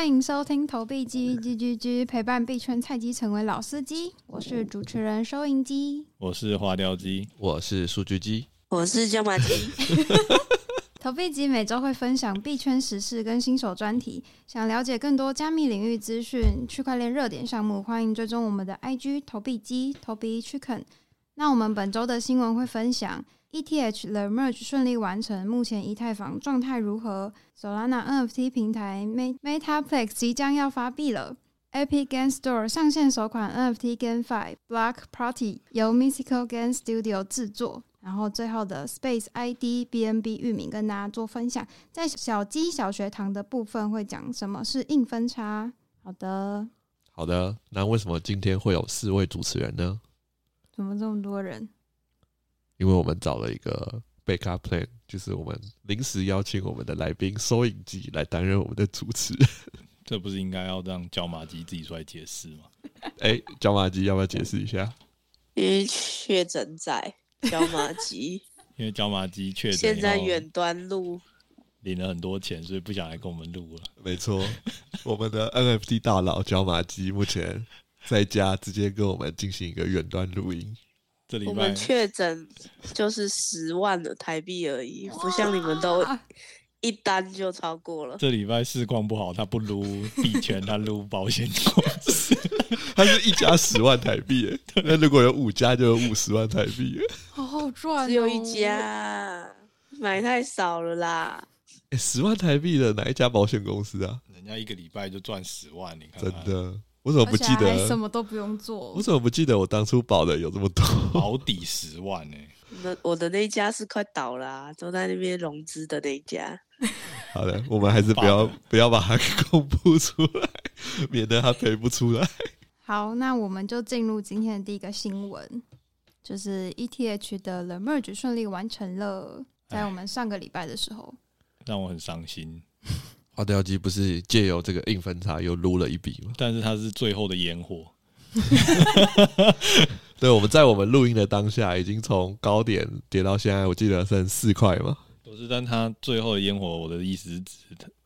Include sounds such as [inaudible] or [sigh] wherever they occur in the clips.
欢迎收听投币机 GGG，陪伴币圈菜鸡成为老司机。我是主持人收银机，我是花雕鸡，我是数据机，我是椒麻鸡。[laughs] 投币机每周会分享币圈时事跟新手专题。想了解更多加密领域资讯、区块链热点项目，欢迎追踪我们的 IG 投币机、投币 Chicken。那我们本周的新闻会分享。ETH The Merge 顺利完成，目前以太坊状态如何？Solana NFT 平台 Metaplex 即将要发币了。Epic Game Store 上线首款 NFT GameFi Block Party 由 Mystical Game Studio 制作。然后最后的 Space ID BNB 域名跟大家做分享。在小鸡小学堂的部分会讲什么是硬分叉。好的，好的。那为什么今天会有四位主持人呢？怎么这么多人？因为我们找了一个 backup plan，就是我们临时邀请我们的来宾收音机来担任我们的主持人。[laughs] 这不是应该要让椒麻鸡自己出来解释吗？哎、欸，椒麻鸡要不要解释一下？因为确诊在椒麻鸡，[laughs] 因为椒麻鸡确诊，现在远端录，领了很多钱，所以不想来跟我们录了。没错，我们的 NFT 大佬椒麻鸡目前在家直接跟我们进行一个远端录音。我们确诊就是十万的台币而已，不像你们都一单就超过了。这礼拜市况不好，他不撸币圈，他撸保险公司，[laughs] [laughs] 他是一家十万台币，那如果有五家，就有五十万台币，[laughs] 好好赚哦。只有一家，买太少了啦。欸，十万台币的哪一家保险公司啊？人家一个礼拜就赚十万，你看，看，真的。我怎么不记得？什么都不用做。我怎么不记得我当初保的有这么多？保底十万呢、欸？那我的那一家是快倒了、啊，都在那边融资的那一家。好的，我们还是不要不要把它公布出来，免得它赔不出来。好，那我们就进入今天的第一个新闻，就是 ETH 的 The Merge 顺利完成了，在我们上个礼拜的时候，让我很伤心。花雕机不是借由这个硬分叉又撸了一笔吗？但是它是最后的烟火。[laughs] 对，我们在我们录音的当下，已经从高点跌到现在，我记得剩四块嘛。不是，但它最后的烟火，我的意思是指，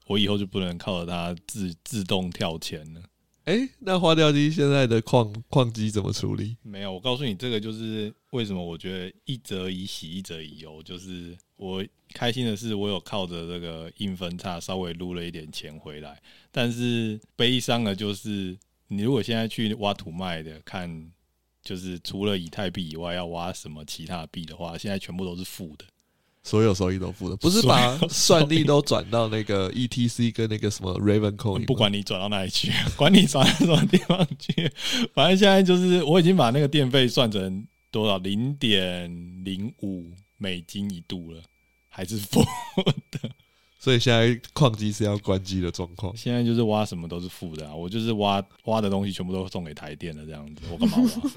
我以后就不能靠着它自自动跳钱了。哎、欸，那花雕机现在的矿矿机怎么处理？没有，我告诉你，这个就是为什么我觉得一则以喜，一则以忧，就是我。开心的是，我有靠着这个硬分叉稍微撸了一点钱回来。但是悲伤的就是，你如果现在去挖土卖的，看就是除了以太币以外，要挖什么其他币的话，现在全部都是负的，所有收益都负的。不是把算力都转到那个 ETC 跟那个什么 [laughs] Raven Coin，不管你转到哪里去，[laughs] 管你转到什么地方去，反正现在就是我已经把那个电费算成多少零点零五美金一度了。还是负的，[laughs] 所以现在矿机是要关机的状况。现在就是挖什么都是负的啊！我就是挖挖的东西全部都送给台电了，这样子我干嘛挖？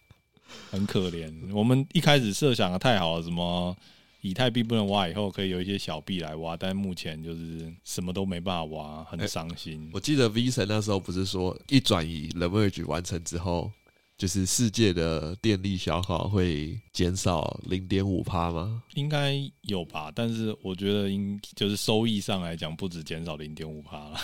[laughs] 很可怜。我们一开始设想的太好了，什么以太币不能挖，以后可以有一些小币来挖，但目前就是什么都没办法挖，很伤心。欸，我记得 V 神那时候不是说一转移 leverage 完成之后。就是世界的电力消耗会减少零点五帕吗？应该有吧，但是我觉得应就是收益上来讲，不止减少零点五帕了，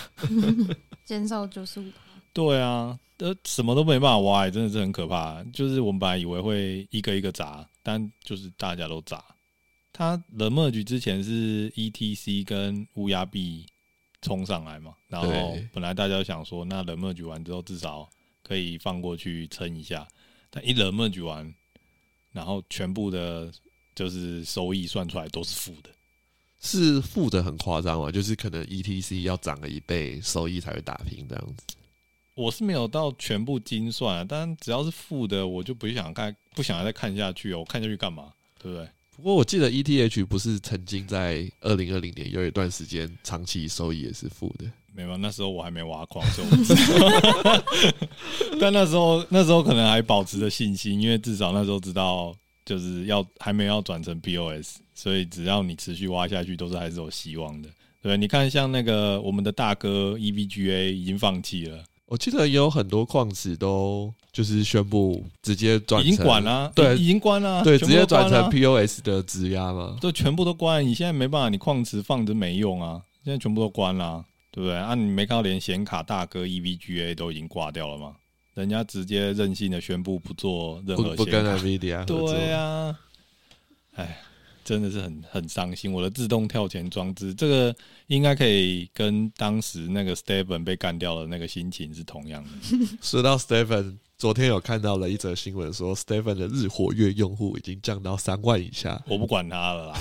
[laughs] 减少九十五趴。对啊，呃，什么都没办法挖，真的是很可怕。就是我们本来以为会一个一个砸，但就是大家都砸。它 The Merge 之前是 ETC 跟乌鸦币冲上来嘛，然后本来大家想说，那 The Merge 完之后至少。可以放过去撑一下，但一 The Merge 完，然后全部的，就是收益算出来都是负的，是负的很夸张啊！就是可能 ETC 要涨了一倍，收益才会打平这样子。我是没有到全部精算啊，但只要是负的，我就不想看，不想再看下去哦。我看下去干嘛？对不对？不过我记得 ETH 不是曾经在二零二零年有一段时间长期收益也是负的。没有，那时候我还没挖矿，所以我不知道。[laughs] 但那时候，那时候可能还保持着信心，因为至少那时候知道，就是要还没要转成 POS，所以只要你持续挖下去，都是还是有希望的。对，你看，像那个我们的大哥 EVGA 已经放弃了。我记得也有很多矿池都就是宣布直接转，已经管了，对，已经关了，对，直接转成 POS 的质押嘛，都全部都关。你现在没办法，你矿池放着没用啊，现在全部都关了。对不对？啊，你没看到连显卡大哥 EVGA 都已经挂掉了吗？人家直接任性的宣布不做任何不，不跟 NVIDIA。对啊，哎，真的是很很伤心。我的自动跳前装置，这个应该可以跟当时那个 Stephen 被干掉的那个心情是同样的。[laughs] 说到 Stephen，昨天有看到了一则新闻，说 Stephen 的日活跃用户已经降到三万以下。我不管他了啦，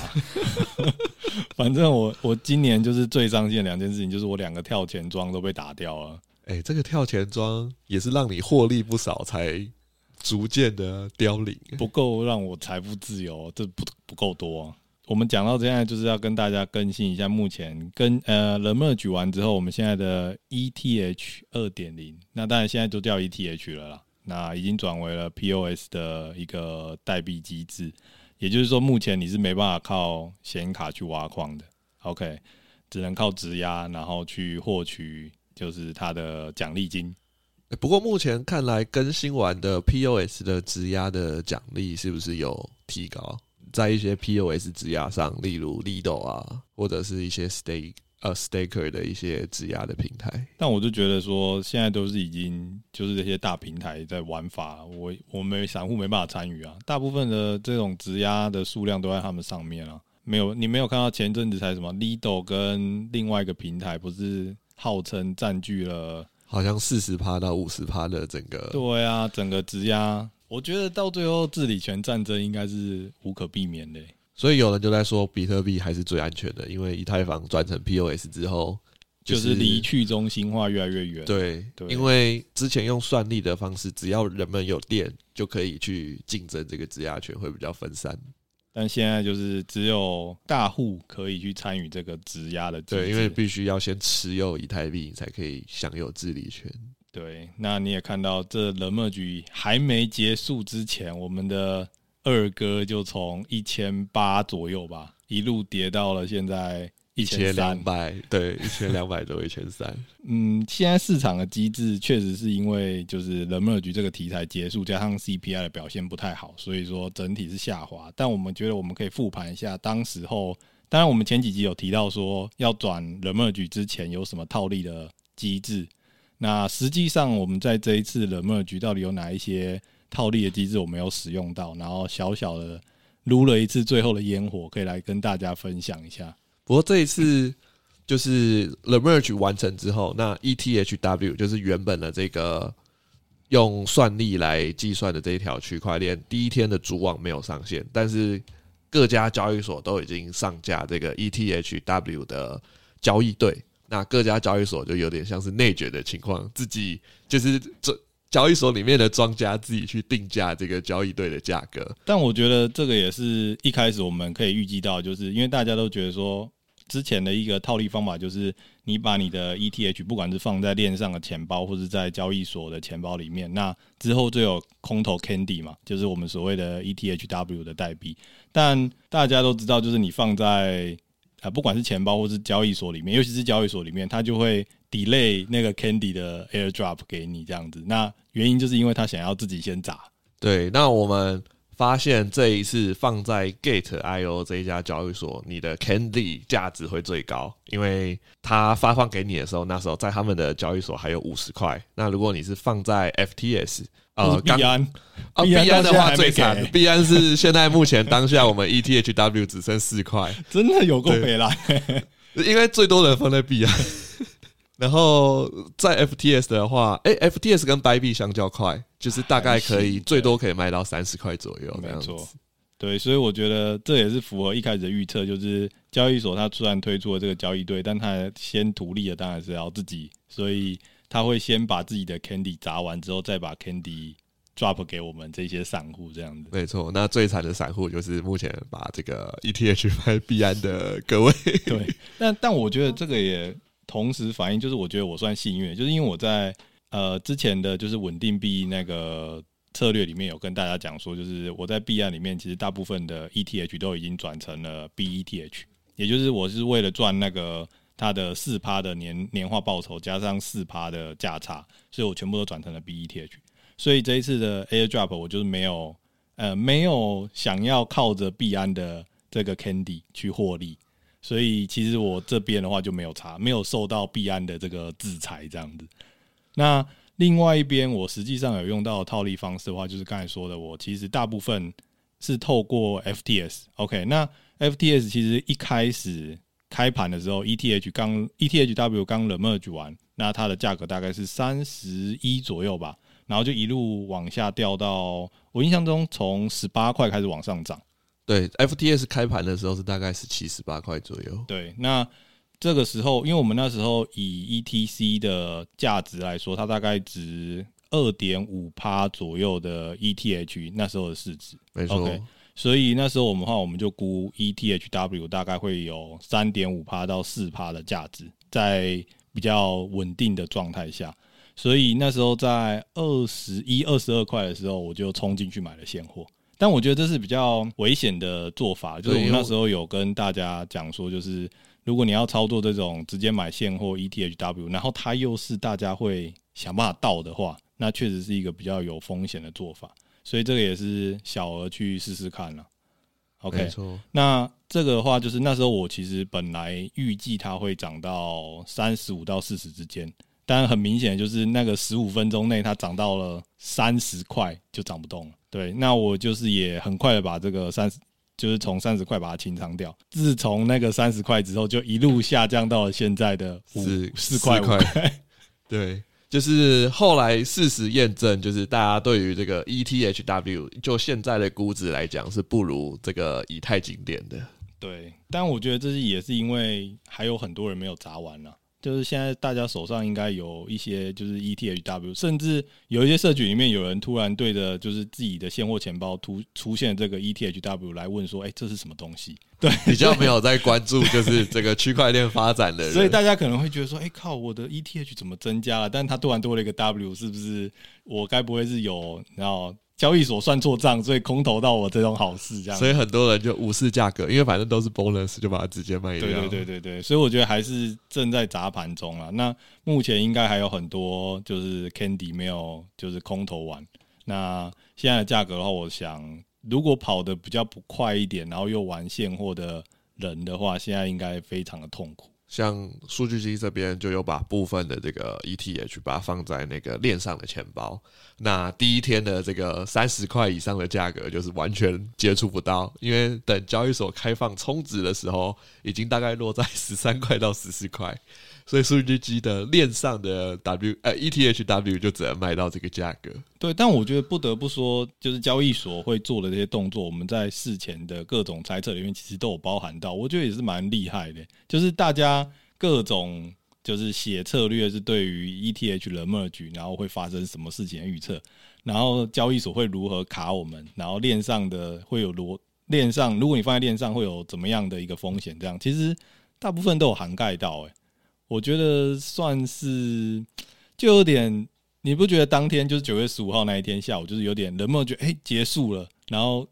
[laughs] 反正我我今年就是最伤心的两件事情，就是我两个跳钱庄都被打掉了。哎、欸，这个跳钱庄也是让你获利不少，才逐渐的凋零，不够让我财富自由，这不不够多、啊。我们讲到现在，就是要跟大家更新一下，目前跟呃 The Merge 完之后，我们现在的 ETH 二点零，那当然现在都叫 ETH 了啦，那已经转为了 POS 的一个代币机制，也就是说，目前你是没办法靠显卡去挖矿的，OK，只能靠质押，然后去获取。就是它的奖励金，不过目前看来更新完的 POS 的质押的奖励是不是有提高？在一些 POS 质押上，例如 Lido 啊，或者是一些 Stake 呃 Staker 的一些质押的平台。但我就觉得说，现在都是已经就是这些大平台在玩法，我我们散户没办法参与啊。大部分的这种质押的数量都在他们上面啊，没有你没有看到前阵子才什么 Lido 跟另外一个平台不是？号称占据了好像四十趴到五十趴的整个，对啊，整个质押，我觉得到最后治理权战争应该是无可避免的。所以有人就在说，比特币还是最安全的，因为以太坊转成 POS 之后，就是离去中心化越来越远。对，对，因为之前用算力的方式，只要人们有电，就可以去竞争这个质押权，会比较分散。但现在就是只有大户可以去参与这个质押的，对，因为必须要先持有以太币才可以享有治理权。对，那你也看到这 The Merge 还没结束之前，我们的二哥就从一千八左右吧，一路跌到了现在。一千两百，对，一千两百多，一千三。[laughs] 嗯，现在市场的机制确实是因为就是 The Merge 这个题材结束，加上 CPI 的表现不太好，所以说整体是下滑。但我们觉得我们可以复盘一下当时候，当然我们前几集有提到说要转 The Merge 之前有什么套利的机制。那实际上我们在这一次 The Merge 到底有哪一些套利的机制我没有使用到，然后小小的撸了一次最后的烟火，可以来跟大家分享一下。不过这一次就是 The Merge 完成之后，那 ETHW 就是原本的这个用算力来计算的这一条区块链，第一天的主网没有上线，但是各家交易所都已经上架这个 ETHW 的交易对。那各家交易所就有点像是内卷的情况，自己就是这交易所里面的庄家自己去定价这个交易对的价格。但我觉得这个也是一开始我们可以预计到，就是因为大家都觉得说。之前的一个套利方法就是，你把你的 ETH 不管是放在链上的钱包，或者在交易所的钱包里面，那之后就有空头 Candy 嘛，就是我们所谓的 ETHW 的代币。但大家都知道，就是你放在啊，不管是钱包或是交易所里面，尤其是交易所里面，它就会 delay 那个 Candy 的 airdrop 给你这样子。那原因就是因为他想要自己先砸。对，那我们。发现这一次放在 Gate.io 这一家交易所，你的 Candy 价值会最高，因为它发放给你的时候，那时候在他们的交易所还有五十块。那如果你是放在 FTS，呃，币安啊，币安的话最惨，币安是现在目前当下我们 ETHW 只剩四块，[laughs] 真的有够没了，[laughs] 因为最多人放在币安。[laughs] 然后在 FTS 的话，哎，FTS 跟 Bybit 相较快，就是大概可以最多可以卖到三十块左右，没错。对，所以我觉得这也是符合一开始的预测，就是交易所它突然推出了这个交易对，但它先图利的当然是要自己，所以他会先把自己的 Candy 砸完之后，再把 Candy drop 给我们这些散户这样子。没错，那最惨的散户就是目前把这个 ETH 卖币安的各位。[laughs] 对，但但我觉得这个也。同时反映就是，我觉得我算幸运，就是因为我在呃之前的就是稳定币那个策略里面有跟大家讲说，就是我在币安里面其实大部分的 ETH 都已经转成了 BETH，也就是我是为了赚那个它的四趴的年年化报酬加上四趴的价差，所以我全部都转成了 BETH。所以这一次的 Airdrop 我就是没有呃没有想要靠着币安的这个 Candy 去获利。所以其实我这边的话就没有查，没有受到币安的这个制裁这样子。那另外一边，我实际上有用到套利方式的话，就是刚才说的，我其实大部分是透过 FTS。OK，那 FTS 其实一开始开盘的时候，ETH 刚 ETHW 刚 merge 完，那它的价格大概是三十一左右吧，然后就一路往下掉到，我印象中从十八块开始往上涨。对，FTS 开盘的时候是大概是七十八块左右。对，那。这个时候，因为我们那时候以 ETC 的价值来说，它大概值二点五趴左右的 ETH 那时候的市值，没错。Okay, 所以那时候我们的话，我们就估 ETHW 大概会有三点五趴到四趴的价值，在比较稳定的状态下。所以那时候在二十一、二十二块的时候，我就冲进去买了现货。但我觉得这是比较危险的做法，就是我们那时候有跟大家讲说，就是。如果你要操作这种直接买现货 ETHW，然后它又是大家会想办法盗的话，那确实是一个比较有风险的做法。所以这个也是小额去试试看了。OK。那这个的话，就是那时候我其实本来预计它会涨到三十五到四十之间，但很明显就是那个十五分钟内它涨到了三十块就涨不动了。对，那我就是也很快的把这个三十。就是从三十块把它清仓掉，自从那个三十块之后，就一路下降到了现在的五四块五块。对，就是后来事实验证，就是大家对于这个 ETHW 就现在的估值来讲是不如这个以太经典的。对，但我觉得这是也是因为还有很多人没有砸完呢、就是现在大家手上应该有一些就是 ETHW，甚至有一些社群里面有人突然对着就是自己的现货钱包突出现这个 ETHW 来问说，哎、欸，这是什么东西？[laughs] 对，比较没有在关注就是这个区块链发展的人，[laughs] 所以大家可能会觉得说，哎、欸，靠，我的 ETH 怎么增加了？但是它突然多了一个 W，是不是我该不会是有然后？交易所算错账，所以空投到我这种好事，这样。所以很多人就无视价格，因为反正都是 bonus，就把它直接卖掉。对对对对对，所以我觉得还是正在砸盘中啊。那目前应该还有很多就是 Candy 没有就是空投完。那现在的价格的话，我想如果跑的比较不快一点，然后又玩现货的人的话，现在应该非常的痛苦。像数据机这边就有把部分的这个 ETH 把它放在那个链上的钱包，那第一天的这个三十块以上的价格就是完全接触不到，因为等交易所开放充值的时候，已经大概落在十三块到十四块。所以数据机的链上的 W 呃 ETHW 就只能卖到这个价格。对，但我觉得不得不说，就是交易所会做的这些动作，我们在事前的各种猜测里面，其实都有包含到。我觉得也是蛮厉害的，就是大家各种就是写策略是对于 ETH 的 merge，然后会发生什么事情的预测，然后交易所会如何卡我们，然后链上的会有逻链上，如果你放在链上会有怎么样的一个风险，这样其实大部分都有涵盖到，诶。我觉得算是，就有点，你不觉得当天就是九月十五号那一天下午，就是有点人们觉得哎、欸、结束了，然后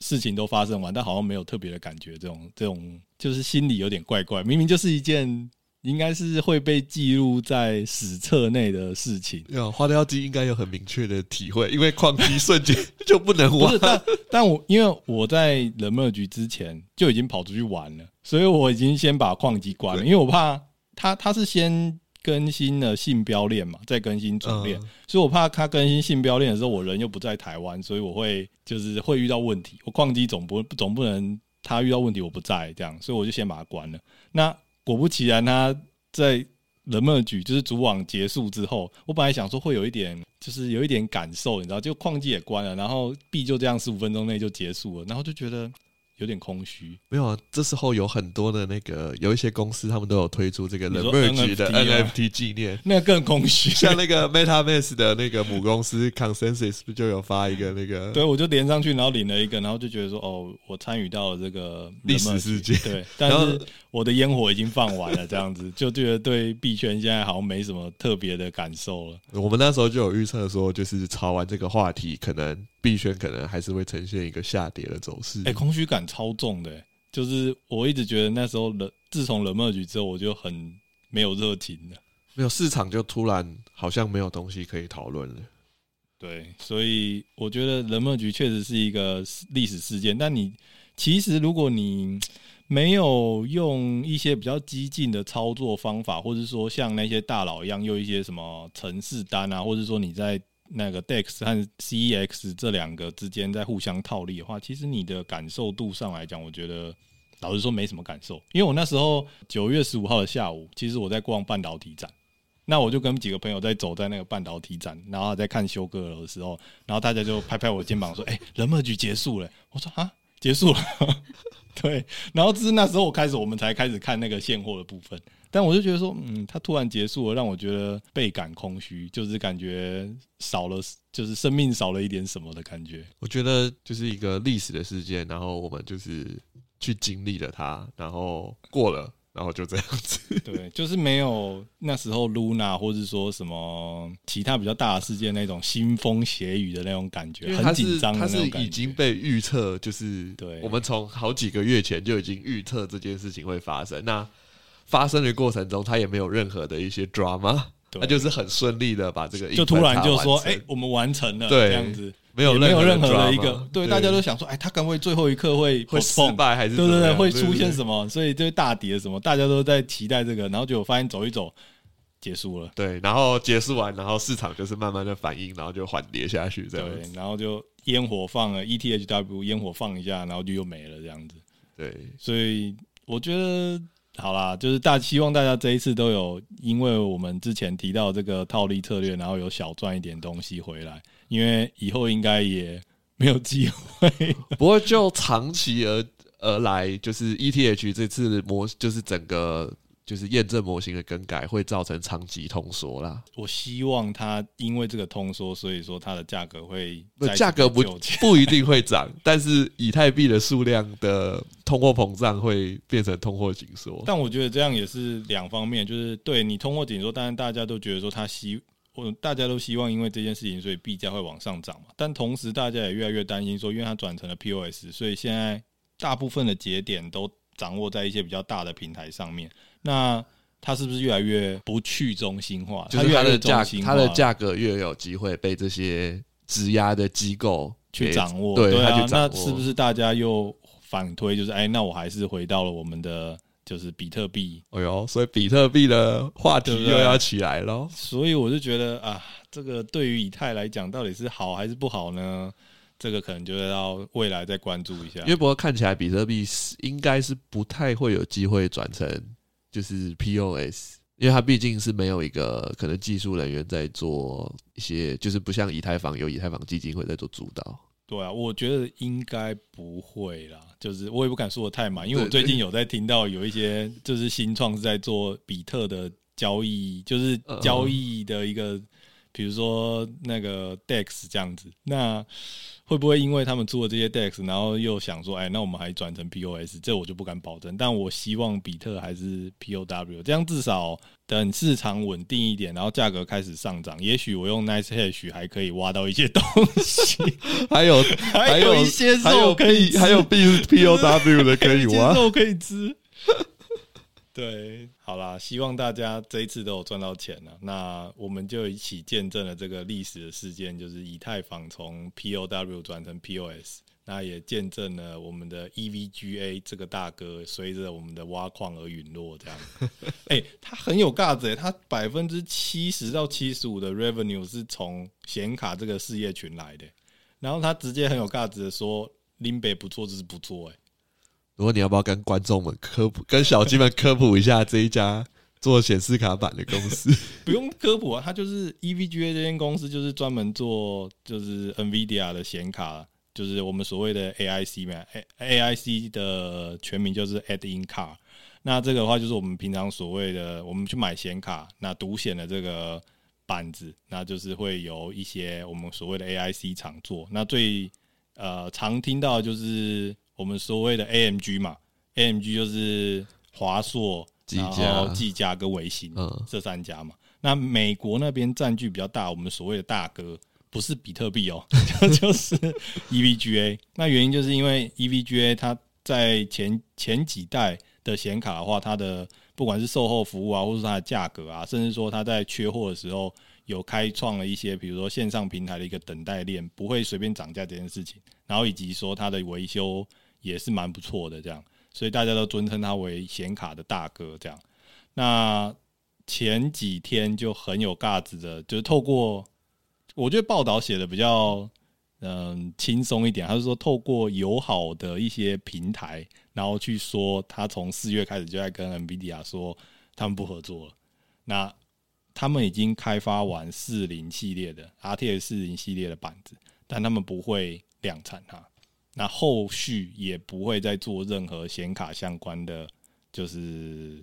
事情都发生完，但好像没有特别的感觉，这种这种就是心里有点怪怪，明明就是一件应该是会被记录在史册内的事情。花雕鸡应该有很明确的体会，因为矿机瞬间 [laughs] 就不能玩。但但我因为我在 the merge 之前就已经跑出去玩了，所以我已经先把矿机关了，因为我怕。他他是先更新了信标链嘛，再更新主链，嗯，所以我怕他更新信标链的时候，我人又不在台湾，所以我会就是会遇到问题。我矿机总不总不能他遇到问题我不在这样，所以我就先把它关了。那果不其然，他在 the merge 就是主网结束之后，我本来想说会有一点就是有一点感受，你知道，就矿机也关了，然后币就这样十五分钟内就结束了，然后就觉得。有点空虚，没有啊。这时候有很多的那个，有一些公司他们都有推出这个 The Merge 的 NFT 纪念，那个更空虚。像那个 MetaMask 的那个母公司 Consensus 不就有发一个那个？[laughs] 对，我就连上去，然后领了一个，然后就觉得说，哦，我参与到了这个历史事件。[laughs] 对，但是我的烟火已经放完了，这样子就觉得对币圈现在好像没什么特别的感受了。我们那时候就有预测说，就是炒完这个话题，可能。币圈可能还是会呈现一个下跌的走势。哎，空虚感超重的，就是我一直觉得那时候冷，自从 the merge 之后，我就很没有热情了。没有市场就突然好像没有东西可以讨论了。对，所以我觉得 the merge 确实是一个历史事件。但你其实如果你没有用一些比较激进的操作方法，或者说像那些大佬一样用一些什么城市单啊，或者说你在那个 DEX 和 CEX 这两个之间在互相套利的话，其实你的感受度上来讲，我觉得老实说没什么感受。因为我那时候九月十五号的下午，其实我在逛半导体展，那我就跟几个朋友在走在那个半导体展，然后在看休哥的时候，然后大家就拍拍我肩膀说：“哎、欸，人们局结束了。”我说：“啊，结束了。” [laughs] 对，然后只是那时候我开始，我们才开始看那个现货的部分。但我就觉得说，嗯，它突然结束了，让我觉得倍感空虚，就是感觉少了，就是生命少了一点什么的感觉。我觉得就是一个历史的事件，然后我们就是去经历了它，然后过了。然后就这样子，[laughs] 对，就是没有那时候 Luna 或者说什么其他比较大的事件那种腥风血雨的那种感觉，很紧张。它是已经被预测，就是对，我们从好几个月前就已经预测这件事情会发生。那发生的过程中，他也没有任何的一些 drama，它就是很顺利的把这个就突然就说，哎，我们完成了，对，这样子。没有没有任何的一个，对，大家都想说，哎，他该不会最后一刻会会失败还是对对对，会出现什么？所以就大跌什么，大家都在期待这个，然后就发现走一走结束了。对，然后结束完，然后市场就是慢慢的反应，然后就缓跌下去，这样。对，然后就烟火放了，ETHW 烟火放一下，然后就又没了这样子。对，所以我觉得好啦，就是大希望大家这一次都有，因为我们之前提到这个套利策略，然后有小赚一点东西回来。因为以后应该也没有机会，[laughs] 不过就长期而而来，就是 ETH 这次模就是整个就是验证模型的更改，会造成长期通缩啦。我希望它因为这个通缩，所以说它的价格会价格不不一定会涨，[laughs] 但是以太币的数量的通货膨胀会变成通货紧缩。但我觉得这样也是两方面，就是对你通货紧缩，当然大家都觉得说它希。我大家都希望因为这件事情，所以币价会往上涨嘛。但同时，大家也越来越担心说，因为它转成了 POS，所以现在大部分的节点都掌握在一些比较大的平台上面。那它是不是越来越不去中心化？就是它的价，它的价格越有机会被这些质押的机构去掌握？对，对啊，去掌握。那是不是大家又反推？就是哎，那我还是回到了我们的。就是比特币，哎呦，所以比特币的话题又要起来了。所以我就觉得啊，这个对于以太来讲，到底是好还是不好呢？这个可能就要未来再关注一下。因为不过看起来比特币是应该是不太会有机会转成就是 POS，因为它毕竟是没有一个可能技术人员在做一些，就是不像以太坊有以太坊基金会在做主导。对啊，我觉得应该不会啦。就是我也不敢说的太满，因为我最近有在听到有一些就是新创是在做比特的交易，就是交易的一个，比如说那个 DEX 这样子，那。会不会因为他们出了这些 DEX，然后又想说，哎，那我们还转成 POS？这我就不敢保证。但我希望比特还是 POW，这样至少等市场稳定一点，然后价格开始上涨，也许我用 NiceHash 还可以挖到一些东西，[laughs] 还有还有一些肉可以，还有 B POW 的可以挖，[laughs] 肉可以吃。对，好啦，希望大家这一次都有赚到钱了。那我们就一起见证了这个历史的事件，就是以太坊从 POW 转成 POS，那也见证了我们的 EVGA 这个大哥随着我们的挖矿而陨落。这样，[laughs] 哎、欸，他很有价值，他百分之七十到七十五的 revenue 是从显卡这个事业群来的。然后他直接很有价值的说，林北不错就是不错，哎。如果你要不要跟观众们科普，跟小鸡们科普一下这一家做显示卡板的公司？[laughs] 不用科普啊，它就是 EVGA 这间公司，就是专门做就是 NVIDIA 的显卡，就是我们所谓的 AIC 嘛，AIC 的全名就是 Add-in Card。那这个的话，就是我们平常所谓的，我们去买显卡，那独显的这个板子，那就是会有一些我们所谓的 AIC 厂做。那最呃常听到的就是。我们所谓的 AMG 嘛，AMG 就是华硕、技嘉技嘉跟微星这三家嘛。那美国那边占据比较大，我们所谓的大哥不是比特币哦，[laughs] 就是 EVGA。那原因就是因为 EVGA 它在前前几代的显卡的话，它的不管是售后服务啊，或者是它的价格啊，甚至说它在缺货的时候，有开创了一些比如说线上平台的一个等待链，不会随便涨价这件事情。然后以及说它的维修。也是蛮不错的，这样，所以大家都尊称他为显卡的大哥。这样，那前几天就很有架子的，就是透过我觉得报道写的比较嗯轻松一点，他是说透过友好的一些平台，然后去说他从四月开始就在跟 NVIDIA 说他们不合作了。那他们已经开发完四零系列的 RTX 四零系列的板子，但他们不会量产它。那后续也不会再做任何显卡相关的就是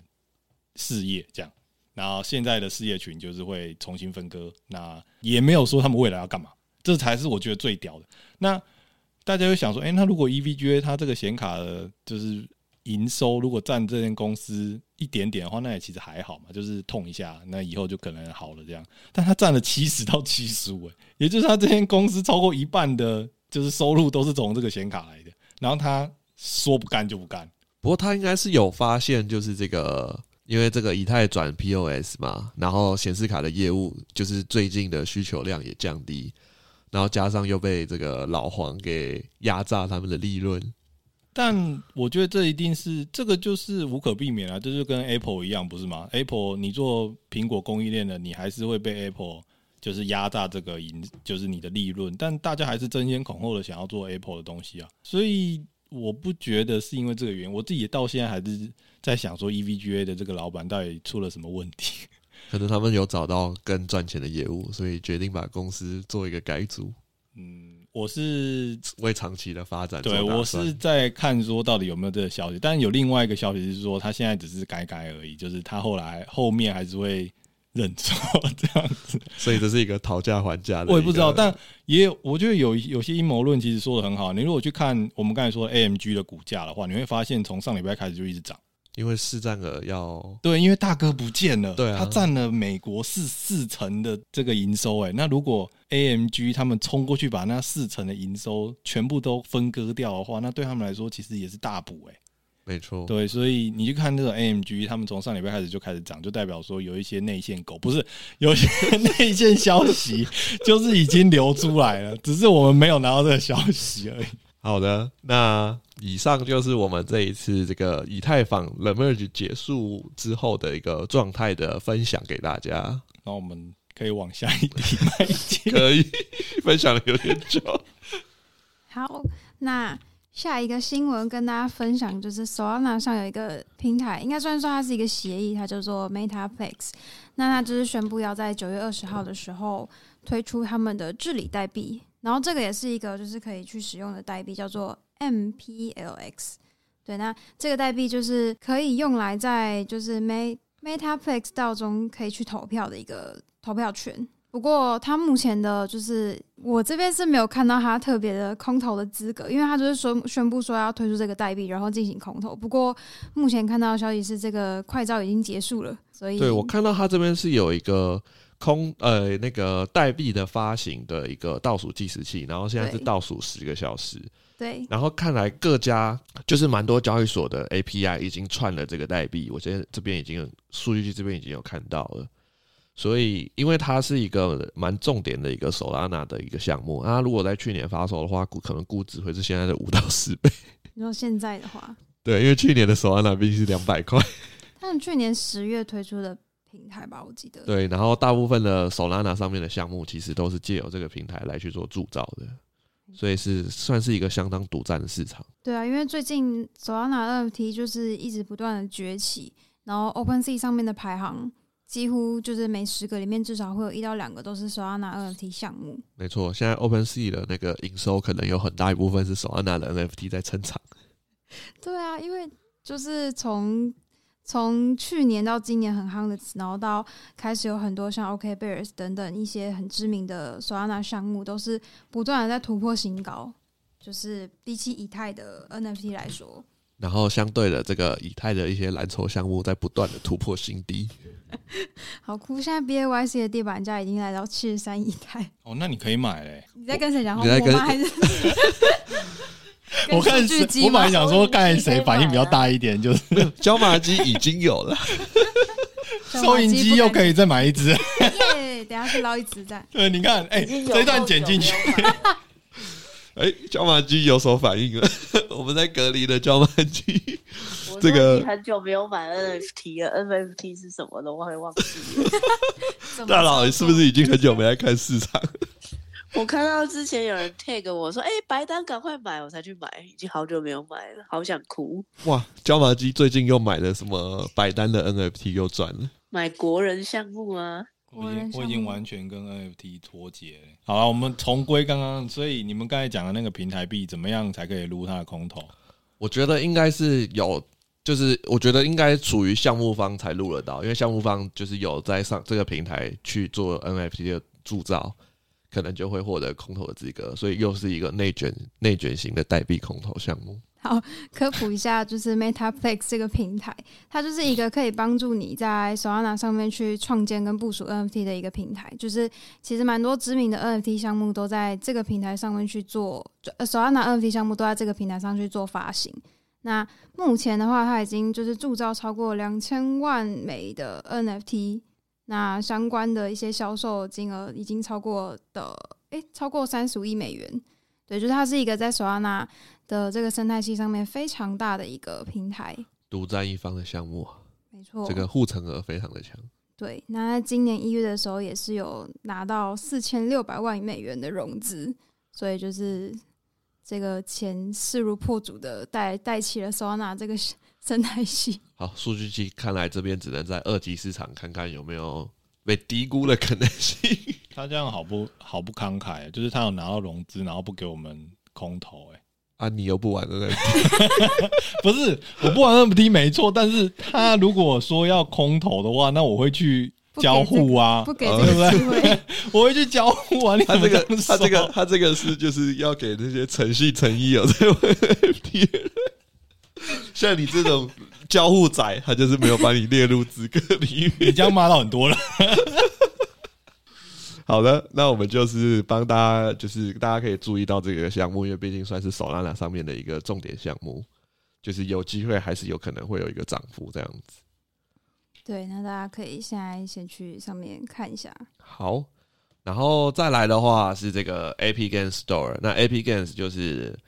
事业，这样。然后现在的事业群就是会重新分割，那也没有说他们未来要干嘛，这才是我觉得最屌的。那大家会想说，哎，那如果 EVGA 它这个显卡的，就是。营收如果占这间公司一点点的话，那也其实还好嘛，就是痛一下，那以后就可能好了这样。但它占了七十到七十五，也就是它这间公司超过一半的，就是收入都是从这个显卡来的。然后他说不干就不干。不过他应该是有发现，就是这个，因为这个以太转 POS 嘛，然后显示卡的业务就是最近的需求量也降低，然后加上又被这个老黄给压榨他们的利润。但我觉得这一定是这个就是无可避免啊，这就跟 Apple 一样，不是吗？Apple 你做苹果供应链的，你还是会被 Apple 就是压榨这个盈，就是你的利润。但大家还是争先恐后的想要做 Apple 的东西啊，所以我不觉得是因为这个原因。我自己到现在还是在想说，EVGA 的这个老板到底出了什么问题？[laughs] 可能他们有找到更赚钱的业务，所以决定把公司做一个改组。嗯。我是为长期的发展，对，我是在看说到底有没有这个消息，但有另外一个消息是说，他现在只是改改而已，就是他后来后面还是会认错这样子，所以这是一个讨价还价的。我也不知道，但也有我觉得有有些阴谋论其实说的很好。你如果去看我们刚才说 AMG 的股价的话，你会发现从上礼拜开始就一直涨。因为市占额要对，因为大哥不见了，对啊，他占了美国四四成的这个营收，哎，那如果 AMG 他们冲过去把那四成的营收全部都分割掉的话，那对他们来说其实也是大补，哎，没错，对，所以你去看那种 AMG，他们从上礼拜开始就开始涨，就代表说有一些内线狗，不是有一些 [laughs] 内线消息，[laughs] 就是已经流出来了，只是我们没有拿到这个消息而已。好的，那以上就是我们这一次这个以太坊 The Merge 结束之后的一个状态的分享给大家。那我们可以往下一题迈进，可以分享的有点久。好，那下一个新闻跟大家分享，就是 Solana 上有一个平台，应该算是说它是一个协议，它叫做 MetaPlex。那它就是宣布要在九月二十号的时候推出他们的治理代币。然后这个也是一个就是可以去使用的代币，叫做 MPLX。对，那这个代币就是可以用来在就是 MetaPlex 道中可以去投票的一个投票权。不过他目前的就是我这边是没有看到他特别的空投的资格，因为他就是说宣布说要推出这个代币，然后进行空投。不过目前看到的消息是这个快照已经结束了，所以对，我看到他这边是有一个。空呃，那个代币的发行的一个倒数计时器，然后现在是倒数十个小时。对，然后看来各家就是蛮多交易所的 API 已经串了这个代币，我觉得这边已经数据局这边已经有看到了。所以，因为它是一个蛮重点的一个 Solana 的一个项目，那如果在去年发售的话，估可能估值会是现在的五到十倍。[laughs] 你说现在的话，对，因为去年的 Solana 币是两百块，他们去年十月推出的。平台吧，我记得对，然后大部分的 Solana 上面的项目其实都是借由这个平台来去做铸造的，所以是算是一个相当独占的市场。对啊，因为最近 Solana NFT 就是一直不断的崛起，然后 OpenSea 上面的排行几乎就是每十个里面至少会有一到两个都是 Solana NFT 项目。没错，现在 OpenSea 的那个营收可能有很大一部分是 Solana 的 NFT 在撑场。对啊，因为就是从从去年到今年很夯的，然后到开始有很多像 OKBears 等等一些很知名的 Solana 项目，都是不断的在突破新高。就是比起以太的 NFT 来说，然后相对的，这个以太的一些蓝筹项目在不断的突破新低。[laughs] 好酷！现在 BAYC 的地板价已经来到七十三以太。哦，那你可以买嘞、欸。你在跟谁讲话？你在跟我妈还是？[laughs] 我看，我本来想说看谁反应比较大一点，就是 [laughs] 椒麻鸡已经有了，收银机又可以再买一只。耶！等下去捞一只再。对，你看，哎、欸，这一段剪进去。哎，椒麻鸡有所反应了。[laughs] 我们在隔离的椒麻鸡，这个很久没有买 NFT 了，NFT 是什么的我会忘记了。[laughs] 大佬，你是不是已经很久没来看市场？[laughs] 我看到之前有人 tag 我说：“哎、欸，白单赶快买！”我才去买，已经好久没有买了，好想哭。哇，椒麻鸡最近又买了什么白单的 NFT 又赚了？买国人项目啊！我已经我已经完全跟 NFT 脱节了。好了，我们重归刚刚，所以你们刚才讲的那个平台币怎么样才可以撸它的空投？我觉得应该是有，就是我觉得应该属于项目方才撸得到，因为项目方就是有在上这个平台去做 NFT 的铸造。可能就会获得空投的资格，所以又是一个内卷内卷型的代币空投项目。好，科普一下，就是 Metaplex 这个平台，它就是一个可以帮助你在 Solana 上面去创建跟部署 NFT 的一个平台。就是其实蛮多知名的 NFT 项目都在这个平台上面去做，Solana NFT 项目都在这个平台上去做发行。那目前的话，它已经就是铸造超过两千万枚的 NFT。那相关的一些销售金额已经超过的，诶、超过三十五亿美元。对，就是它是一个在索拉纳的这个生态系上面非常大的一个平台，独占一方的项目。没错，这个护城河非常的强。对，那在今年一月的时候也是有拿到四千六百万美元的融资，所以就是这个钱势如破竹的带带起了索拉纳这个。生态系好，数据机看来这边只能在二级市场看看有没有被低估的可能性。[laughs] 他这样好不好不慷慨，就是他有拿到融资，然后不给我们空投，哎，啊，你又不玩 NFT？[laughs] 不是，我不玩 NFT 没错，但是他如果说要空投的话，那我会去交互啊，不给这个机会，[laughs] 我会去交互啊。你他这个，他这个，他这个是就是要给那些诚信诚意有在玩 NFT 像你这种交互仔，他就是没有把你列入资格里面。你这样骂到很多了。好的，那我们就是帮大家，就是大家可以注意到这个项目，因为毕竟算是 Solana 上面的一个重点项目，就是有机会还是有可能会有一个涨幅这样子。对，那大家可以现在先去上面看一下。好，然后再来的话是这个 Epic Games Store，那 Epic Games 就是。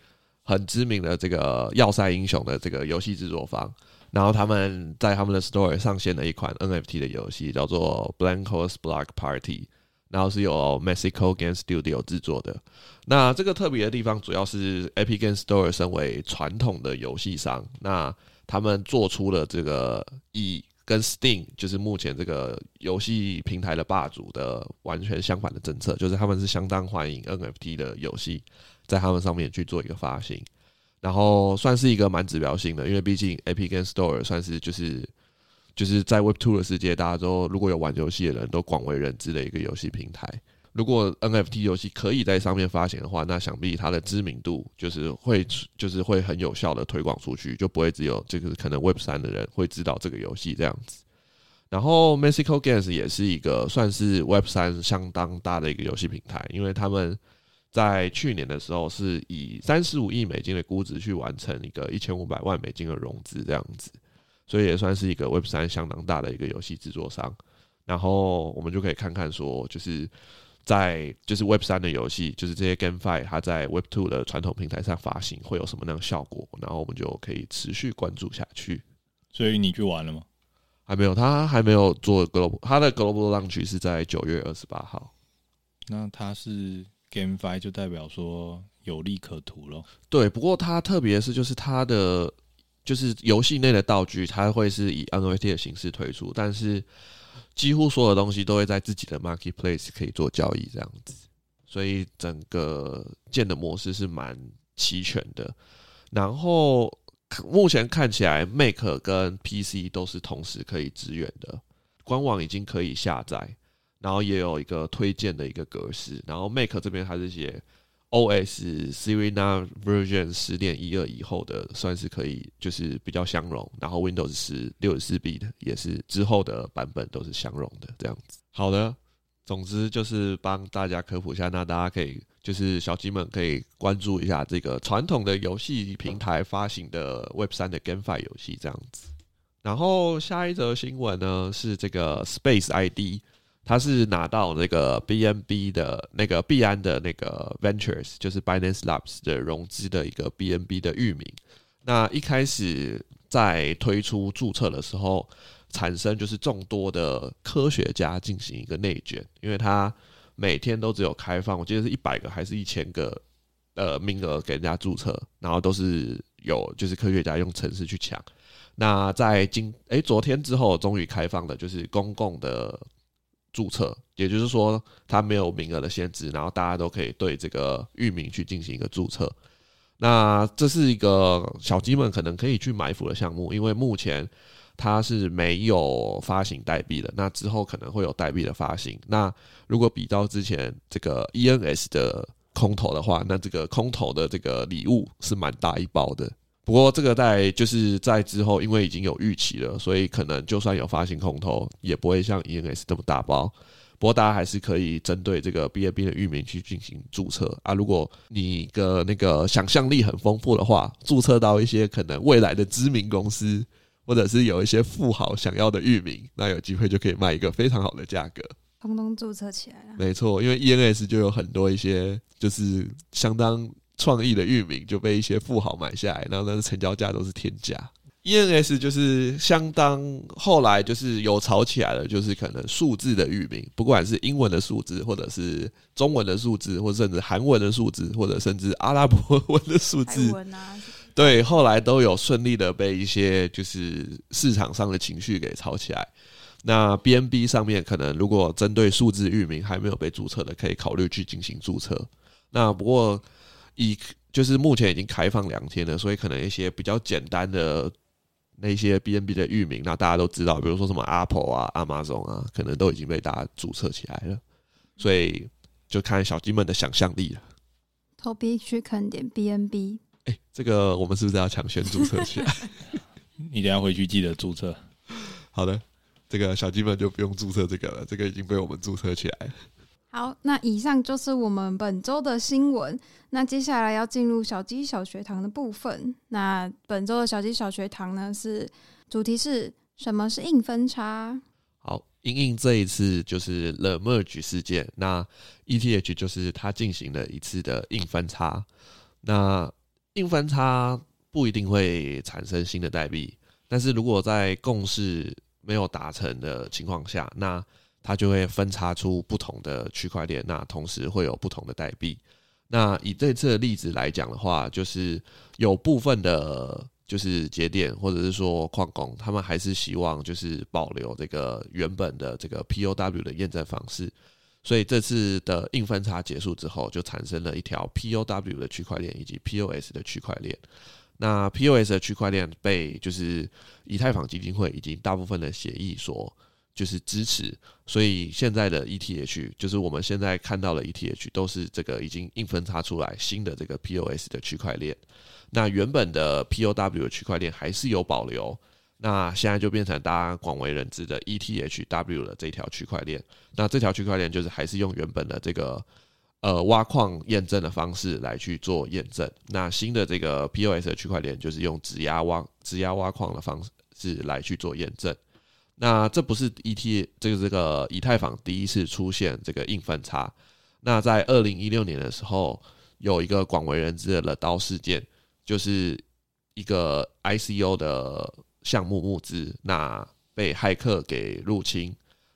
很知名的这个要塞英雄的这个游戏制作方，然后他们在他们的 store 上线了一款 NFT 的游戏，叫做 Blankos Block Party，然后是由 Mexico Game Studio 制作的。那这个特别的地方主要是 Epic Game Store 身为传统的游戏商，那他们做出了这个以跟 Steam 就是目前这个游戏平台的霸主的完全相反的政策，就是他们是相当欢迎 NFT 的游戏。在他们上面去做一个发行，然后算是一个蛮指标性的，因为毕竟 Epic Games Store 算是就是就是在 Web Two 的世界，大家都如果有玩游戏的人都广为人知的一个游戏平台。如果 NFT 游戏可以在上面发行的话，那想必它的知名度就是会就是会很有效的推广出去，就不会只有这个可能 Web 三的人会知道这个游戏这样子。然后 Mexico Games 也是一个算是 Web 三相当大的一个游戏平台，因为他们。在去年的时候，是以三十五亿美金的估值去完成一个一千五百万美金的融资，这样子，所以也算是一个 Web 三相当大的一个游戏制作商。然后我们就可以看看说，就是在就是 Web 三的游戏，就是这些 GameFi 它在 Web Two 的传统平台上发行会有什么样的效果，然后我们就可以持续关注下去。所以你去玩了吗？还没有，他还没有做 Global，他的 Global Launch 是在九月二十八号。那他是？GameFi 就代表说有利可图咯。对，不过它特别是，就是它的就是游戏内的道具，它会是以 NFT 的形式推出，但是几乎所有东西都会在自己的 Marketplace 可以做交易这样子，所以整个建的模式是蛮齐全的。然后目前看起来，Mac 跟 PC 都是同时可以支援的，官网已经可以下载。然后也有一个推荐的一个格式，然后 Mac 这边还是写 OS Serena Version 十点一二以后的，算是可以就是比较相容。然后 Windows 十六十四 bit 也是之后的版本都是相容的这样子。好的，总之就是帮大家科普一下，那大家可以就是小鸡们可以关注一下这个传统的游戏平台发行的 Web 三的 GameFi 游戏这样子。然后下一则新闻呢是这个 Space ID。他是拿到那个 BNB 的那个币安的那个 Ventures，就是 Binance Labs 的融资的一个 BNB 的域名。那一开始在推出注册的时候，产生就是众多的科学家进行一个内卷，因为他每天都只有开放，我记得是一百个还是一千个呃名额给人家注册，然后都是有就是科学家用程式去抢。那在今诶、昨天之后，终于开放的就是公共的。注册，也就是说，它没有名额的限制，然后大家都可以对这个域名去进行一个注册。那这是一个小鸡们可能可以去埋伏的项目，因为目前它是没有发行代币的。那之后可能会有代币的发行。那如果比较之前这个 ENS 的空投的话，那这个空投的这个礼物是蛮大一包的。不过这个在就是在之后，因为已经有预期了，所以可能就算有发行空投，也不会像 ENS 这么大包。不过大家还是可以针对这个 B A B 的域名去进行注册啊。如果你的那个想象力很丰富的话，注册到一些可能未来的知名公司，或者是有一些富豪想要的域名，那有机会就可以卖一个非常好的价格。通通注册起来了。没错，因为 ENS 就有很多一些就是相当。创意的域名就被一些富豪买下来，然后那个成交价都是天价。ENS 就是相当后来就是有炒起来的，就是可能数字的域名，不管是英文的数字，或者是中文的数字，或者甚至韩文的数字，或者甚至阿拉伯文的数字，对，后来都有顺利的被一些就是市场上的情绪给炒起来。那 BNB 上面可能如果针对数字域名还没有被注册的，可以考虑去进行注册。那不过。以就是目前已经开放两天了，所以可能一些比较简单的那些 BNB 的域名，那大家都知道，比如说什么 Apple 啊、Amazon 啊，可能都已经被大家注册起来了，所以就看小鸡们的想象力了。投币去看点 BNB，哎、欸，这个我们是不是要抢先注册起来？[laughs] 你等下回去记得注册。好的，这个小鸡们就不用注册这个了，这个已经被我们注册起来了。好，那以上就是我们本周的新闻。那接下来要进入小鸡小学堂的部分。那本周的小鸡小学堂呢，是主题是什么是硬分叉？好，因应这一次就是 The Merge 事件，那 ETH 就是它进行了一次的硬分叉。那硬分叉不一定会产生新的代币，但是如果在共识没有达成的情况下，那它就会分叉出不同的区块链，那同时会有不同的代币。那以这次的例子来讲的话，就是有部分的，就是节点或者是说矿工，他们还是希望就是保留这个原本的这个 POW 的验证方式。所以这次的硬分叉结束之后，就产生了一条 POW 的区块链以及 POS 的区块链。那 POS 的区块链被就是以太坊基金会以及大部分的协议所。就是支持，所以现在的 ETH 就是我们现在看到的 ETH 都是这个已经硬分叉出来新的这个 POS 的区块链。那原本的 POW 的区块链还是有保留，那现在就变成大家广为人知的 ETHW 的这条区块链。那这条区块链就是还是用原本的这个呃挖矿验证的方式来去做验证。那新的这个 POS 的区块链就是用质押挖质押挖矿的方式来去做验证。那这不是 ET 这个这个以太坊第一次出现这个硬分叉。那在二零一六年的时候，有一个广为人知的刀事件，就是一个 ICO 的项目募资，那被骇客给入侵。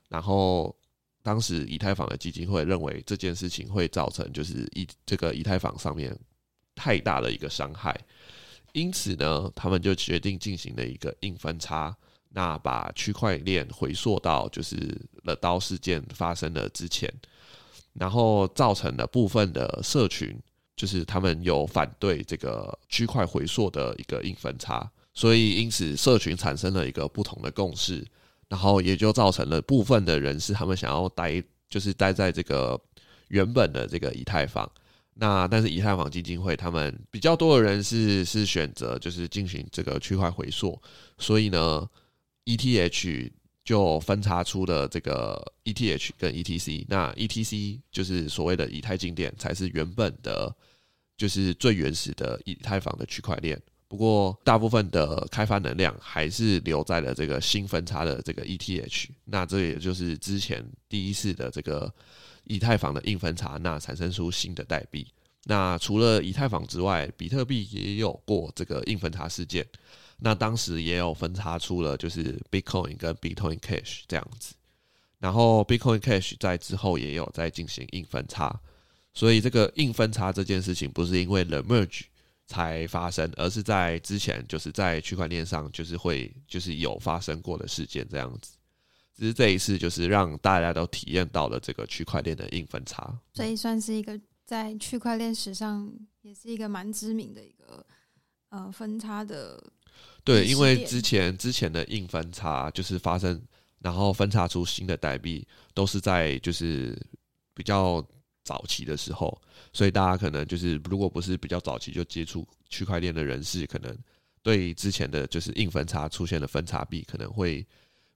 然后当时以太坊的基金会认为这件事情会造成就是以这个以太坊上面太大的一个伤害，因此呢，他们就决定进行了一个硬分叉。那把区块链回溯到就是了刀事件发生的之前，然后造成了部分的社群，就是他们有反对这个区块回溯的一个硬分叉，所以因此社群产生了一个不同的共识，然后也就造成了部分的人是他们想要待，就是待在这个原本的这个以太坊，那但是以太坊基金会他们比较多的人是是选择就是进行这个区块回溯，所以呢。ETH 就分叉出了这个 ETH 跟 ETC，那 ETC 就是所谓的以太经典，才是原本的，就是最原始的以太坊的区块链。不过大部分的开发能量还是留在了这个新分叉的这个 ETH。那这也就是之前第一次的这个以太坊的硬分叉，那产生出新的代币。那除了以太坊之外，比特币也有过这个硬分叉事件。那当时也有分叉出了就是 Bitcoin 跟 Bitcoin Cash 这样子。然后 Bitcoin Cash 在之后也有在进行硬分叉。所以这个硬分叉这件事情不是因为 The Merge 才发生，而是在之前就是在区块链上就是会就是有发生过的事件这样子。只是这一次就是让大家都体验到了这个区块链的硬分叉。所以算是一个。在区块链史上，也是一个蛮知名的一个呃分叉的。对，因为之前之前的硬分叉就是发生，然后分叉出新的代币，都是在就是比较早期的时候，所以大家可能就是如果不是比较早期就接触区块链的人士，可能对之前的就是硬分叉出现的分叉币可能会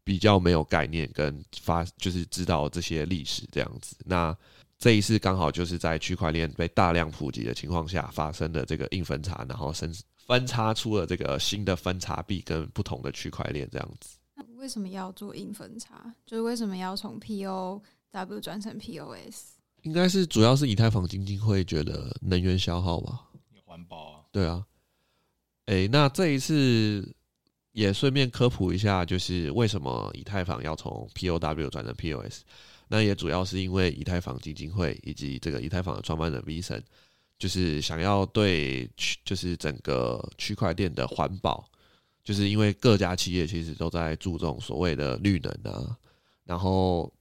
比较没有概念，跟发就是知道这些历史这样子。那这一次刚好就是在区块链被大量普及的情况下发生的这个硬分叉，然后生分叉出了这个新的分叉币跟不同的区块链这样子。那为什么要做硬分叉？就是为什么要从 POW 转成 POS？应该是主要是以太坊基金会觉得能源消耗吧，环保啊。对啊。诶，那这一次也顺便科普一下，就是为什么以太坊要从 POW 转成 POS。那也主要是因为以太坊基金会以及这个以太坊的创办人 V 神，就是想要对区，就是整个区块链的环保，就是因为各家企业其实都在注重所谓的绿能啊，然后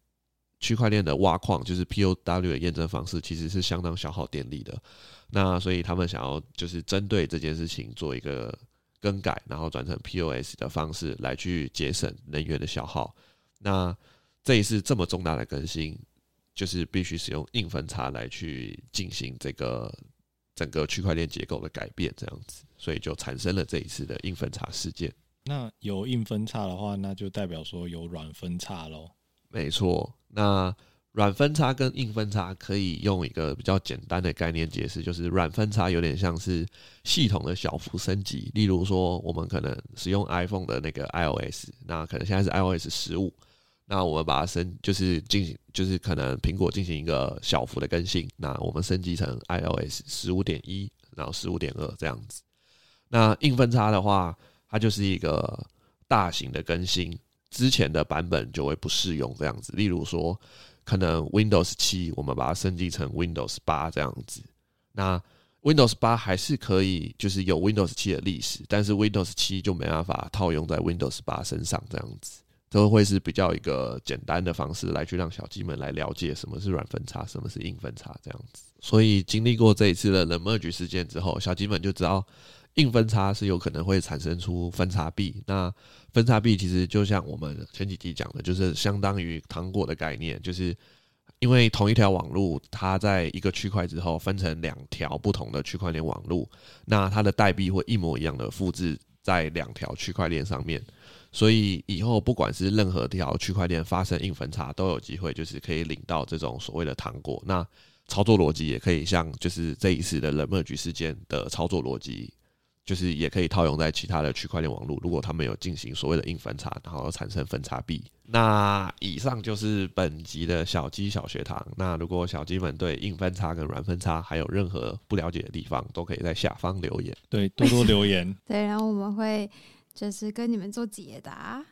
区块链的挖矿就是 POW 的验证方式其实是相当消耗电力的，那所以他们想要就是针对这件事情做一个更改，然后转成 POS 的方式来去节省能源的消耗，那。这一次这么重大的更新，就是必须使用硬分叉来去进行这个整个区块链结构的改变，这样子，所以就产生了这一次的硬分叉事件。那有硬分叉的话，那就代表说有软分叉喽。没错，那软分叉跟硬分叉可以用一个比较简单的概念解释，就是软分叉有点像是系统的小幅升级。例如说，我们可能使用 iPhone 的那个 iOS，那可能现在是 iOS 十五。那我们把它升，就是进行，就是可能苹果进行一个小幅的更新。那我们升级成 iOS 十五点一，然后十五点二这样子。那硬分叉的话，它就是一个大型的更新，之前的版本就会不适用这样子。例如说，可能 Windows 七，我们把它升级成 Windows 八这样子。那 Windows 八还是可以，就是有 Windows 七的历史，但是 Windows 七就没办法套用在 Windows 八身上这样子。都会是比较一个简单的方式来去让小鸡们来了解什么是软分叉，什么是硬分叉这样子。所以经历过这一次的冷 Merge 事件之后，小鸡们就知道硬分叉是有可能会产生出分叉币。那分叉币其实就像我们前几集讲的，就是相当于糖果的概念，就是因为同一条网络，它在一个区块之后分成两条不同的区块链网络，那它的代币会一模一样的复制在两条区块链上面。所以以后不管是任何条区块链发生硬分叉，都有机会就是可以领到这种所谓的糖果。那操作逻辑也可以像就是这一次的 The Merge 事件的操作逻辑，就是也可以套用在其他的区块链网络。如果他们有进行所谓的硬分叉，然后产生分叉币。那以上就是本集的小鸡小学堂。那如果小鸡们对硬分叉跟软分叉还有任何不了解的地方，都可以在下方留言。对，多多留言。对，然后我们会。就是跟你们做解答。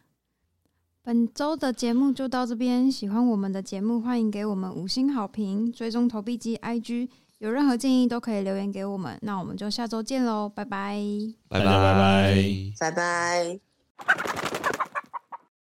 本周的节目就到这边，喜欢我们的节目，欢迎给我们五星好评，追踪投币机 IG，有任何建议都可以留言给我们。那我们就下周见喽，拜拜，拜拜拜拜拜拜。拜拜。